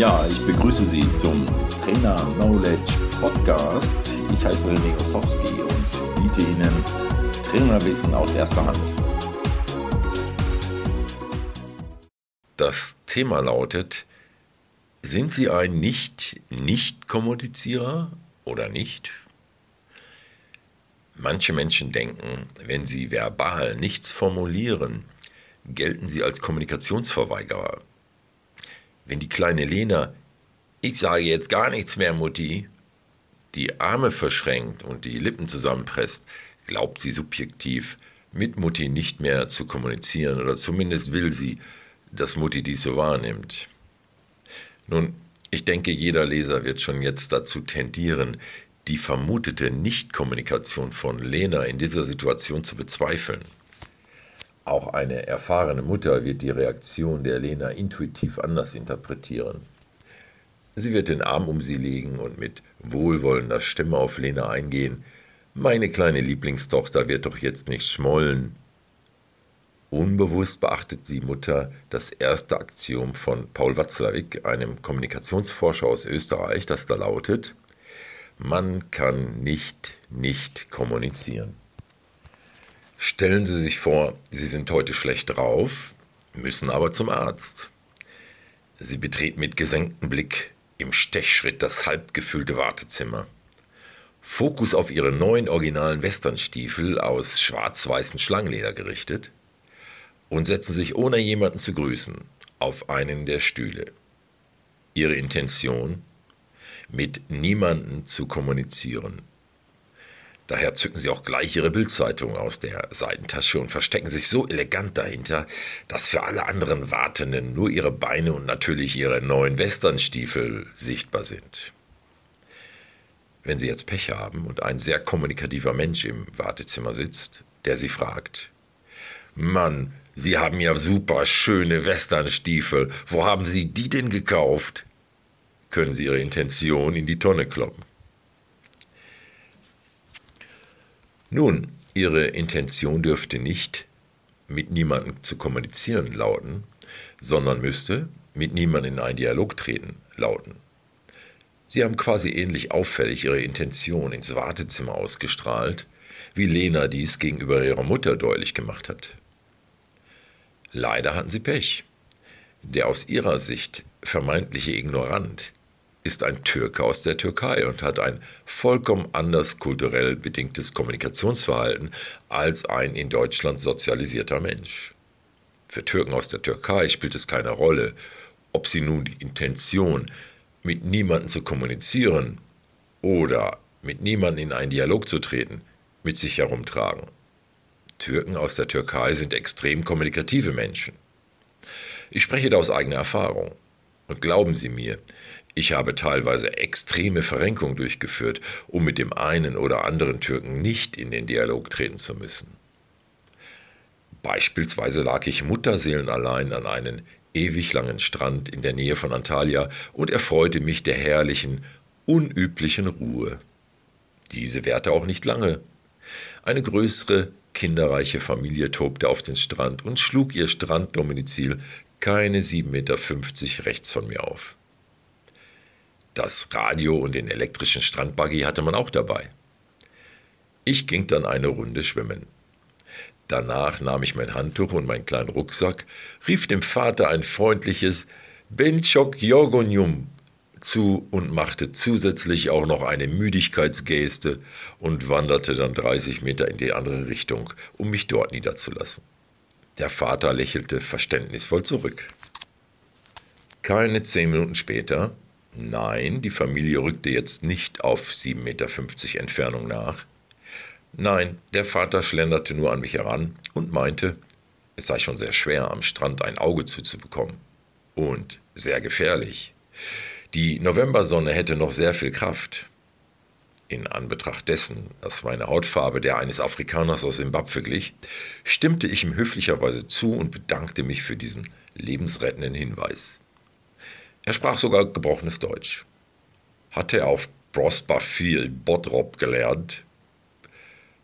Ja, ich begrüße Sie zum Trainer Knowledge Podcast. Ich heiße René Osowski und biete Ihnen Trainerwissen aus erster Hand. Das Thema lautet, sind Sie ein Nicht-Nicht-Kommunizierer oder nicht? Manche Menschen denken, wenn sie verbal nichts formulieren, gelten sie als Kommunikationsverweigerer. Wenn die kleine Lena, ich sage jetzt gar nichts mehr, Mutti, die Arme verschränkt und die Lippen zusammenpresst, glaubt sie subjektiv, mit Mutti nicht mehr zu kommunizieren oder zumindest will sie, dass Mutti dies so wahrnimmt. Nun, ich denke, jeder Leser wird schon jetzt dazu tendieren, die vermutete Nichtkommunikation von Lena in dieser Situation zu bezweifeln. Auch eine erfahrene Mutter wird die Reaktion der Lena intuitiv anders interpretieren. Sie wird den Arm um sie legen und mit wohlwollender Stimme auf Lena eingehen. Meine kleine Lieblingstochter wird doch jetzt nicht schmollen. Unbewusst beachtet die Mutter das erste Axiom von Paul Watzlawick, einem Kommunikationsforscher aus Österreich, das da lautet, man kann nicht nicht kommunizieren. Stellen Sie sich vor, Sie sind heute schlecht drauf, müssen aber zum Arzt. Sie betreten mit gesenktem Blick im Stechschritt das halbgefüllte Wartezimmer. Fokus auf Ihre neuen originalen Westernstiefel aus schwarz-weißen Schlangenleder gerichtet und setzen sich ohne jemanden zu grüßen auf einen der Stühle. Ihre Intention? Mit niemanden zu kommunizieren, Daher zücken sie auch gleich ihre Bildzeitung aus der Seitentasche und verstecken sich so elegant dahinter, dass für alle anderen Wartenden nur ihre Beine und natürlich ihre neuen Westernstiefel sichtbar sind. Wenn Sie jetzt Pech haben und ein sehr kommunikativer Mensch im Wartezimmer sitzt, der Sie fragt, Mann, Sie haben ja super schöne Westernstiefel, wo haben Sie die denn gekauft? können Sie Ihre Intention in die Tonne kloppen. Nun, Ihre Intention dürfte nicht mit niemandem zu kommunizieren lauten, sondern müsste mit niemandem in einen Dialog treten lauten. Sie haben quasi ähnlich auffällig Ihre Intention ins Wartezimmer ausgestrahlt, wie Lena dies gegenüber ihrer Mutter deutlich gemacht hat. Leider hatten Sie Pech. Der aus ihrer Sicht vermeintliche Ignorant ist ein Türke aus der Türkei und hat ein vollkommen anders kulturell bedingtes Kommunikationsverhalten als ein in Deutschland sozialisierter Mensch. Für Türken aus der Türkei spielt es keine Rolle, ob sie nun die Intention, mit niemandem zu kommunizieren oder mit niemandem in einen Dialog zu treten, mit sich herumtragen. Türken aus der Türkei sind extrem kommunikative Menschen. Ich spreche da aus eigener Erfahrung. Und glauben Sie mir, ich habe teilweise extreme Verrenkung durchgeführt, um mit dem einen oder anderen Türken nicht in den Dialog treten zu müssen. Beispielsweise lag ich mutterseelenallein an einem ewig langen Strand in der Nähe von Antalya und erfreute mich der herrlichen, unüblichen Ruhe. Diese währte auch nicht lange. Eine größere, kinderreiche Familie tobte auf den Strand und schlug ihr Stranddomizil keine 7,50 Meter rechts von mir auf. Das Radio und den elektrischen Strandbuggy hatte man auch dabei. Ich ging dann eine Runde schwimmen. Danach nahm ich mein Handtuch und meinen kleinen Rucksack, rief dem Vater ein freundliches Benchok Jorgonium zu und machte zusätzlich auch noch eine Müdigkeitsgeste und wanderte dann 30 Meter in die andere Richtung, um mich dort niederzulassen. Der Vater lächelte verständnisvoll zurück. Keine zehn Minuten später Nein, die Familie rückte jetzt nicht auf 7,50 Meter Entfernung nach. Nein, der Vater schlenderte nur an mich heran und meinte, es sei schon sehr schwer, am Strand ein Auge zuzubekommen. Und sehr gefährlich. Die Novembersonne hätte noch sehr viel Kraft. In Anbetracht dessen, dass meine Hautfarbe der eines Afrikaners aus Simbabwe glich, stimmte ich ihm höflicherweise zu und bedankte mich für diesen lebensrettenden Hinweis. Er sprach sogar gebrochenes Deutsch. Hatte er auf Prosper viel Bottrop gelernt?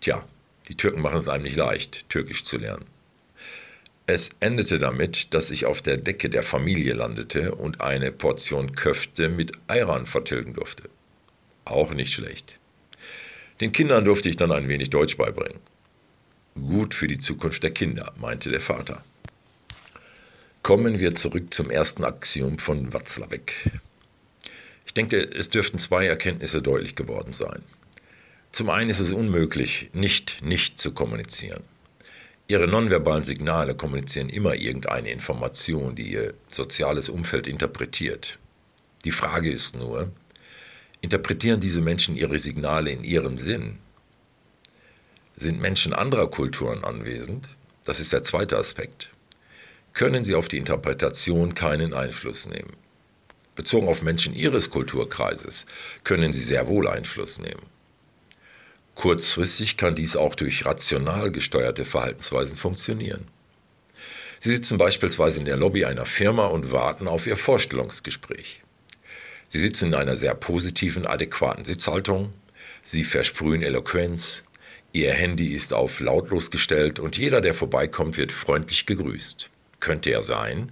Tja, die Türken machen es einem nicht leicht, Türkisch zu lernen. Es endete damit, dass ich auf der Decke der Familie landete und eine Portion Köfte mit Ayran vertilgen durfte. Auch nicht schlecht. Den Kindern durfte ich dann ein wenig Deutsch beibringen. Gut für die Zukunft der Kinder, meinte der Vater. Kommen wir zurück zum ersten Axiom von Watzlawick. Ich denke, es dürften zwei Erkenntnisse deutlich geworden sein. Zum einen ist es unmöglich, nicht nicht zu kommunizieren. Ihre nonverbalen Signale kommunizieren immer irgendeine Information, die Ihr soziales Umfeld interpretiert. Die Frage ist nur, interpretieren diese Menschen ihre Signale in ihrem Sinn? Sind Menschen anderer Kulturen anwesend? Das ist der zweite Aspekt. Können sie auf die Interpretation keinen Einfluss nehmen? Bezogen auf Menschen ihres Kulturkreises können sie sehr wohl Einfluss nehmen. Kurzfristig kann dies auch durch rational gesteuerte Verhaltensweisen funktionieren. Sie sitzen beispielsweise in der Lobby einer Firma und warten auf Ihr Vorstellungsgespräch. Sie sitzen in einer sehr positiven, adäquaten Sitzhaltung, Sie versprühen Eloquenz, Ihr Handy ist auf lautlos gestellt und jeder, der vorbeikommt, wird freundlich gegrüßt. Könnte er sein,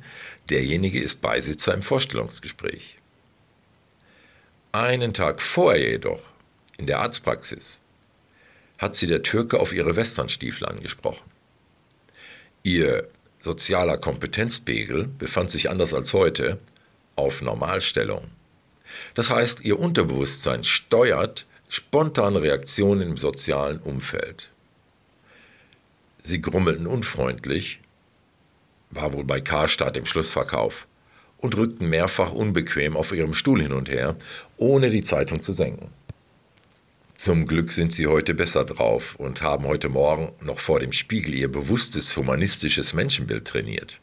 derjenige ist Beisitzer im Vorstellungsgespräch. Einen Tag vorher jedoch, in der Arztpraxis, hat sie der Türke auf ihre Westernstiefel angesprochen. Ihr sozialer Kompetenzpegel befand sich anders als heute auf Normalstellung. Das heißt, ihr Unterbewusstsein steuert spontane Reaktionen im sozialen Umfeld. Sie grummelten unfreundlich, war wohl bei Karstadt im Schlussverkauf, und rückten mehrfach unbequem auf ihrem Stuhl hin und her, ohne die Zeitung zu senken. Zum Glück sind sie heute besser drauf und haben heute Morgen noch vor dem Spiegel ihr bewusstes humanistisches Menschenbild trainiert.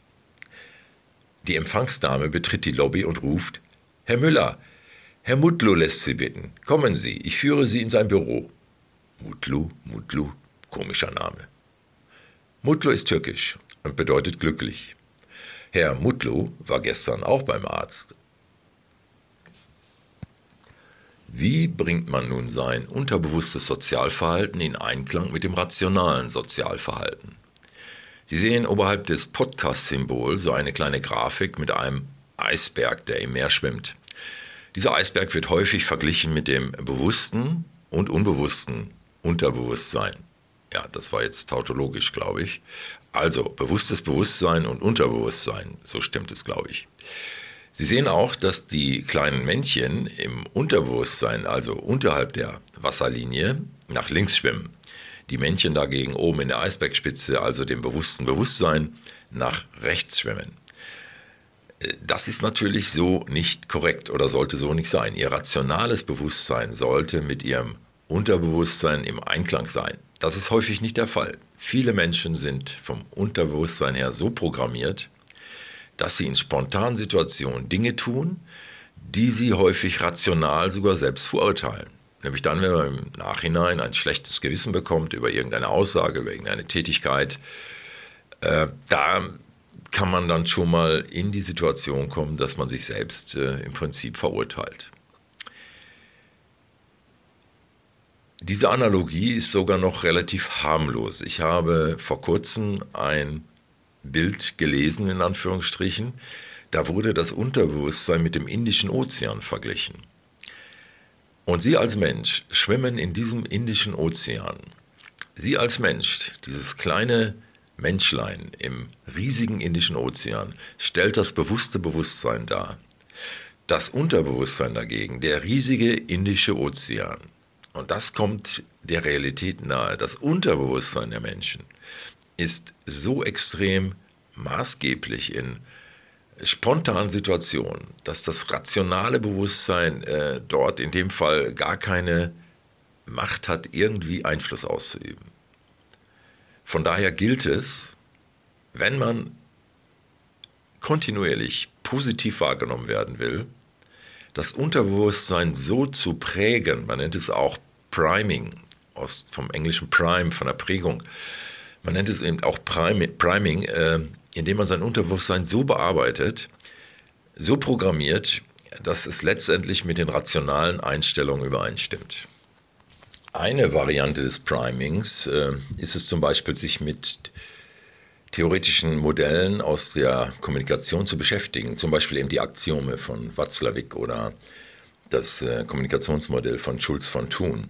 Die Empfangsdame betritt die Lobby und ruft: Herr Müller, Herr Mutlu lässt Sie bitten. Kommen Sie, ich führe Sie in sein Büro. Mutlu, Mutlu, komischer Name. Mutlu ist türkisch und bedeutet glücklich. Herr Mutlu war gestern auch beim Arzt Wie bringt man nun sein unterbewusstes Sozialverhalten in Einklang mit dem rationalen Sozialverhalten? Sie sehen oberhalb des Podcast-Symbols so eine kleine Grafik mit einem Eisberg, der im Meer schwimmt. Dieser Eisberg wird häufig verglichen mit dem bewussten und unbewussten Unterbewusstsein. Ja, das war jetzt tautologisch, glaube ich. Also bewusstes Bewusstsein und Unterbewusstsein, so stimmt es, glaube ich. Sie sehen auch, dass die kleinen Männchen im Unterbewusstsein, also unterhalb der Wasserlinie, nach links schwimmen. Die Männchen dagegen oben in der Eisbergspitze, also dem bewussten Bewusstsein, nach rechts schwimmen. Das ist natürlich so nicht korrekt oder sollte so nicht sein. Ihr rationales Bewusstsein sollte mit ihrem Unterbewusstsein im Einklang sein. Das ist häufig nicht der Fall. Viele Menschen sind vom Unterbewusstsein her so programmiert, dass sie in spontanen Situationen Dinge tun, die sie häufig rational sogar selbst verurteilen. Nämlich dann, wenn man im Nachhinein ein schlechtes Gewissen bekommt über irgendeine Aussage, über irgendeine Tätigkeit, äh, da kann man dann schon mal in die Situation kommen, dass man sich selbst äh, im Prinzip verurteilt. Diese Analogie ist sogar noch relativ harmlos. Ich habe vor kurzem ein Bild gelesen, in Anführungsstrichen. Da wurde das Unterbewusstsein mit dem Indischen Ozean verglichen. Und Sie als Mensch schwimmen in diesem Indischen Ozean. Sie als Mensch, dieses kleine Menschlein im riesigen Indischen Ozean, stellt das bewusste Bewusstsein dar. Das Unterbewusstsein dagegen, der riesige Indische Ozean. Und das kommt der Realität nahe. Das Unterbewusstsein der Menschen ist so extrem maßgeblich in spontanen Situationen, dass das rationale Bewusstsein äh, dort in dem Fall gar keine Macht hat, irgendwie Einfluss auszuüben. Von daher gilt es, wenn man kontinuierlich positiv wahrgenommen werden will, das Unterbewusstsein so zu prägen, man nennt es auch Priming, aus, vom englischen Prime, von der Prägung, man nennt es eben auch Priming, äh, indem man sein Unterbewusstsein so bearbeitet, so programmiert, dass es letztendlich mit den rationalen Einstellungen übereinstimmt. Eine Variante des Primings äh, ist es zum Beispiel, sich mit theoretischen Modellen aus der Kommunikation zu beschäftigen, zum Beispiel eben die Axiome von Watzlawick oder das äh, Kommunikationsmodell von Schulz von Thun.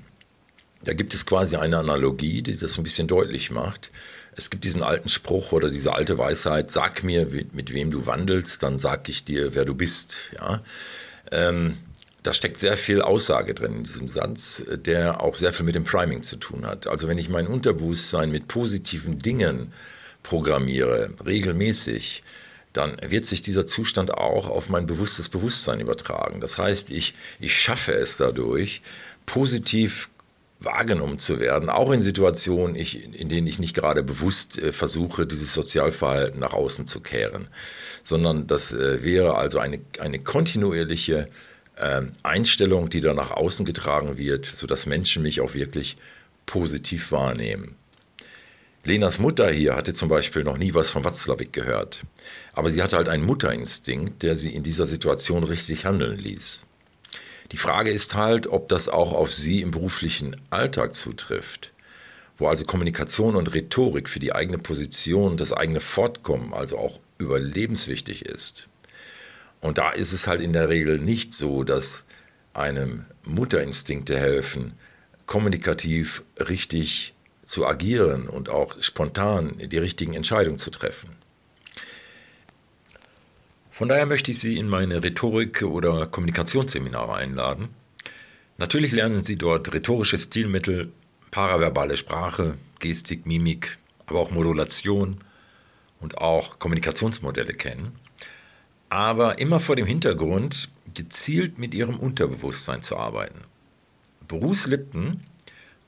Da gibt es quasi eine Analogie, die das ein bisschen deutlich macht. Es gibt diesen alten Spruch oder diese alte Weisheit, sag mir, mit wem du wandelst, dann sag ich dir, wer du bist. Ja? Ähm, da steckt sehr viel Aussage drin in diesem Satz, der auch sehr viel mit dem Priming zu tun hat. Also wenn ich mein Unterbewusstsein mit positiven Dingen programmiere, regelmäßig, dann wird sich dieser Zustand auch auf mein bewusstes Bewusstsein übertragen. Das heißt, ich, ich schaffe es dadurch, positiv wahrgenommen zu werden, auch in Situationen, ich, in denen ich nicht gerade bewusst äh, versuche, dieses Sozialverhalten nach außen zu kehren, sondern das äh, wäre also eine, eine kontinuierliche äh, Einstellung, die dann nach außen getragen wird, sodass Menschen mich auch wirklich positiv wahrnehmen. Lenas Mutter hier hatte zum Beispiel noch nie was von Watzlawick gehört. Aber sie hatte halt einen Mutterinstinkt, der sie in dieser Situation richtig handeln ließ. Die Frage ist halt, ob das auch auf sie im beruflichen Alltag zutrifft, wo also Kommunikation und Rhetorik für die eigene Position, das eigene Fortkommen also auch überlebenswichtig ist. Und da ist es halt in der Regel nicht so, dass einem Mutterinstinkte helfen, kommunikativ richtig zu agieren und auch spontan die richtigen Entscheidungen zu treffen. Von daher möchte ich Sie in meine Rhetorik- oder Kommunikationsseminare einladen. Natürlich lernen Sie dort rhetorische Stilmittel, paraverbale Sprache, Gestik, Mimik, aber auch Modulation und auch Kommunikationsmodelle kennen. Aber immer vor dem Hintergrund, gezielt mit Ihrem Unterbewusstsein zu arbeiten. Bruce Lipton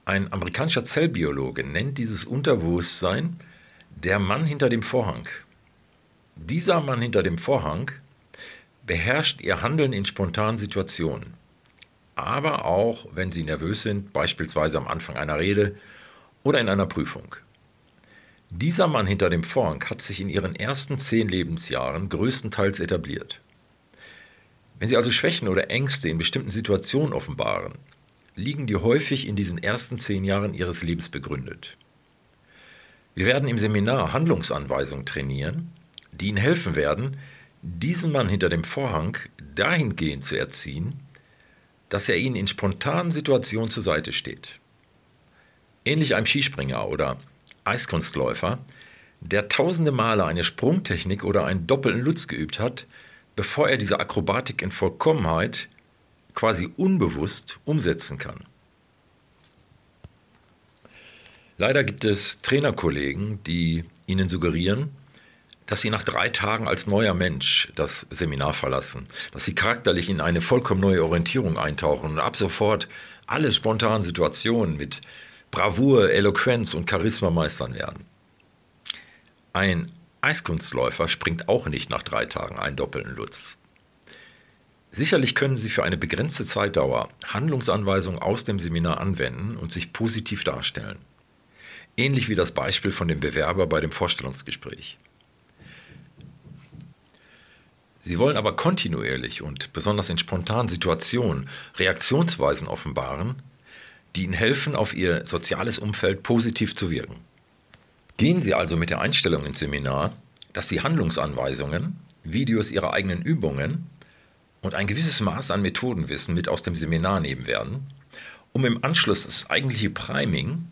ein amerikanischer Zellbiologe nennt dieses Unterbewusstsein der Mann hinter dem Vorhang. Dieser Mann hinter dem Vorhang beherrscht ihr Handeln in spontanen Situationen, aber auch wenn sie nervös sind, beispielsweise am Anfang einer Rede oder in einer Prüfung. Dieser Mann hinter dem Vorhang hat sich in ihren ersten zehn Lebensjahren größtenteils etabliert. Wenn Sie also Schwächen oder Ängste in bestimmten Situationen offenbaren, liegen die häufig in diesen ersten zehn Jahren ihres Lebens begründet. Wir werden im Seminar Handlungsanweisungen trainieren, die Ihnen helfen werden, diesen Mann hinter dem Vorhang dahingehend zu erziehen, dass er Ihnen in spontanen Situationen zur Seite steht. Ähnlich einem Skispringer oder Eiskunstläufer, der tausende Male eine Sprungtechnik oder einen doppelten Lutz geübt hat, bevor er diese Akrobatik in Vollkommenheit quasi unbewusst umsetzen kann. Leider gibt es Trainerkollegen, die Ihnen suggerieren, dass Sie nach drei Tagen als neuer Mensch das Seminar verlassen, dass Sie charakterlich in eine vollkommen neue Orientierung eintauchen und ab sofort alle spontanen Situationen mit Bravour, Eloquenz und Charisma meistern werden. Ein Eiskunstläufer springt auch nicht nach drei Tagen einen doppelten Lutz. Sicherlich können Sie für eine begrenzte Zeitdauer Handlungsanweisungen aus dem Seminar anwenden und sich positiv darstellen. Ähnlich wie das Beispiel von dem Bewerber bei dem Vorstellungsgespräch. Sie wollen aber kontinuierlich und besonders in spontanen Situationen Reaktionsweisen offenbaren, die Ihnen helfen, auf Ihr soziales Umfeld positiv zu wirken. Gehen Sie also mit der Einstellung ins Seminar, dass Sie Handlungsanweisungen, Videos Ihrer eigenen Übungen und ein gewisses Maß an Methodenwissen mit aus dem Seminar nehmen werden, um im Anschluss das eigentliche Priming,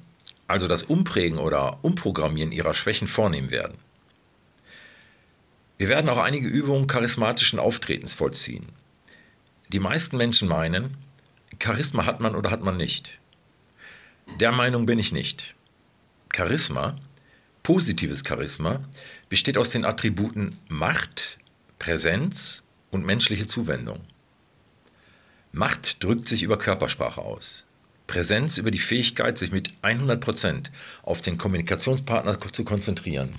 also das Umprägen oder Umprogrammieren ihrer Schwächen vornehmen werden. Wir werden auch einige Übungen charismatischen Auftretens vollziehen. Die meisten Menschen meinen, Charisma hat man oder hat man nicht. Der Meinung bin ich nicht. Charisma, positives Charisma, besteht aus den Attributen Macht, Präsenz und menschliche Zuwendung. Macht drückt sich über Körpersprache aus. Präsenz über die Fähigkeit, sich mit 100% auf den Kommunikationspartner zu konzentrieren.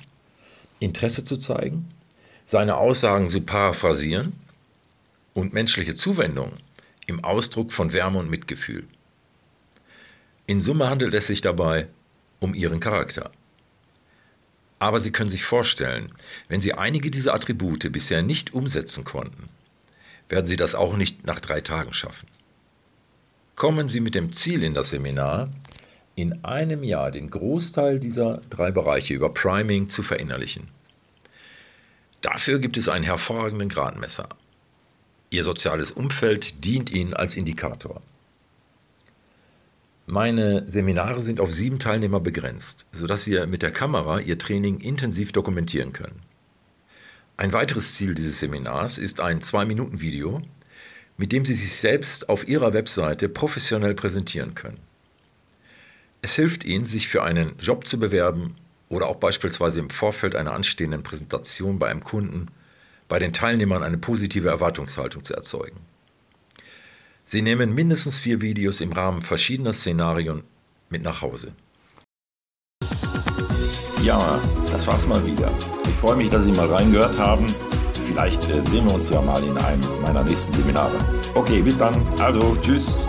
Interesse zu zeigen, seine Aussagen zu paraphrasieren und menschliche Zuwendung im Ausdruck von Wärme und Mitgefühl. In Summe handelt es sich dabei um ihren Charakter. Aber Sie können sich vorstellen, wenn Sie einige dieser Attribute bisher nicht umsetzen konnten, werden Sie das auch nicht nach drei Tagen schaffen. Kommen Sie mit dem Ziel in das Seminar, in einem Jahr den Großteil dieser drei Bereiche über Priming zu verinnerlichen. Dafür gibt es einen hervorragenden Gradmesser. Ihr soziales Umfeld dient Ihnen als Indikator. Meine Seminare sind auf sieben Teilnehmer begrenzt, sodass wir mit der Kamera Ihr Training intensiv dokumentieren können. Ein weiteres Ziel dieses Seminars ist ein 2-Minuten-Video, mit dem Sie sich selbst auf Ihrer Webseite professionell präsentieren können. Es hilft Ihnen, sich für einen Job zu bewerben oder auch beispielsweise im Vorfeld einer anstehenden Präsentation bei einem Kunden bei den Teilnehmern eine positive Erwartungshaltung zu erzeugen. Sie nehmen mindestens vier Videos im Rahmen verschiedener Szenarien mit nach Hause. Ja, das war's mal wieder. Ich freue mich, dass Sie mal reingehört haben. Vielleicht äh, sehen wir uns ja mal in einem meiner nächsten Seminare. Okay, bis dann. Also, tschüss.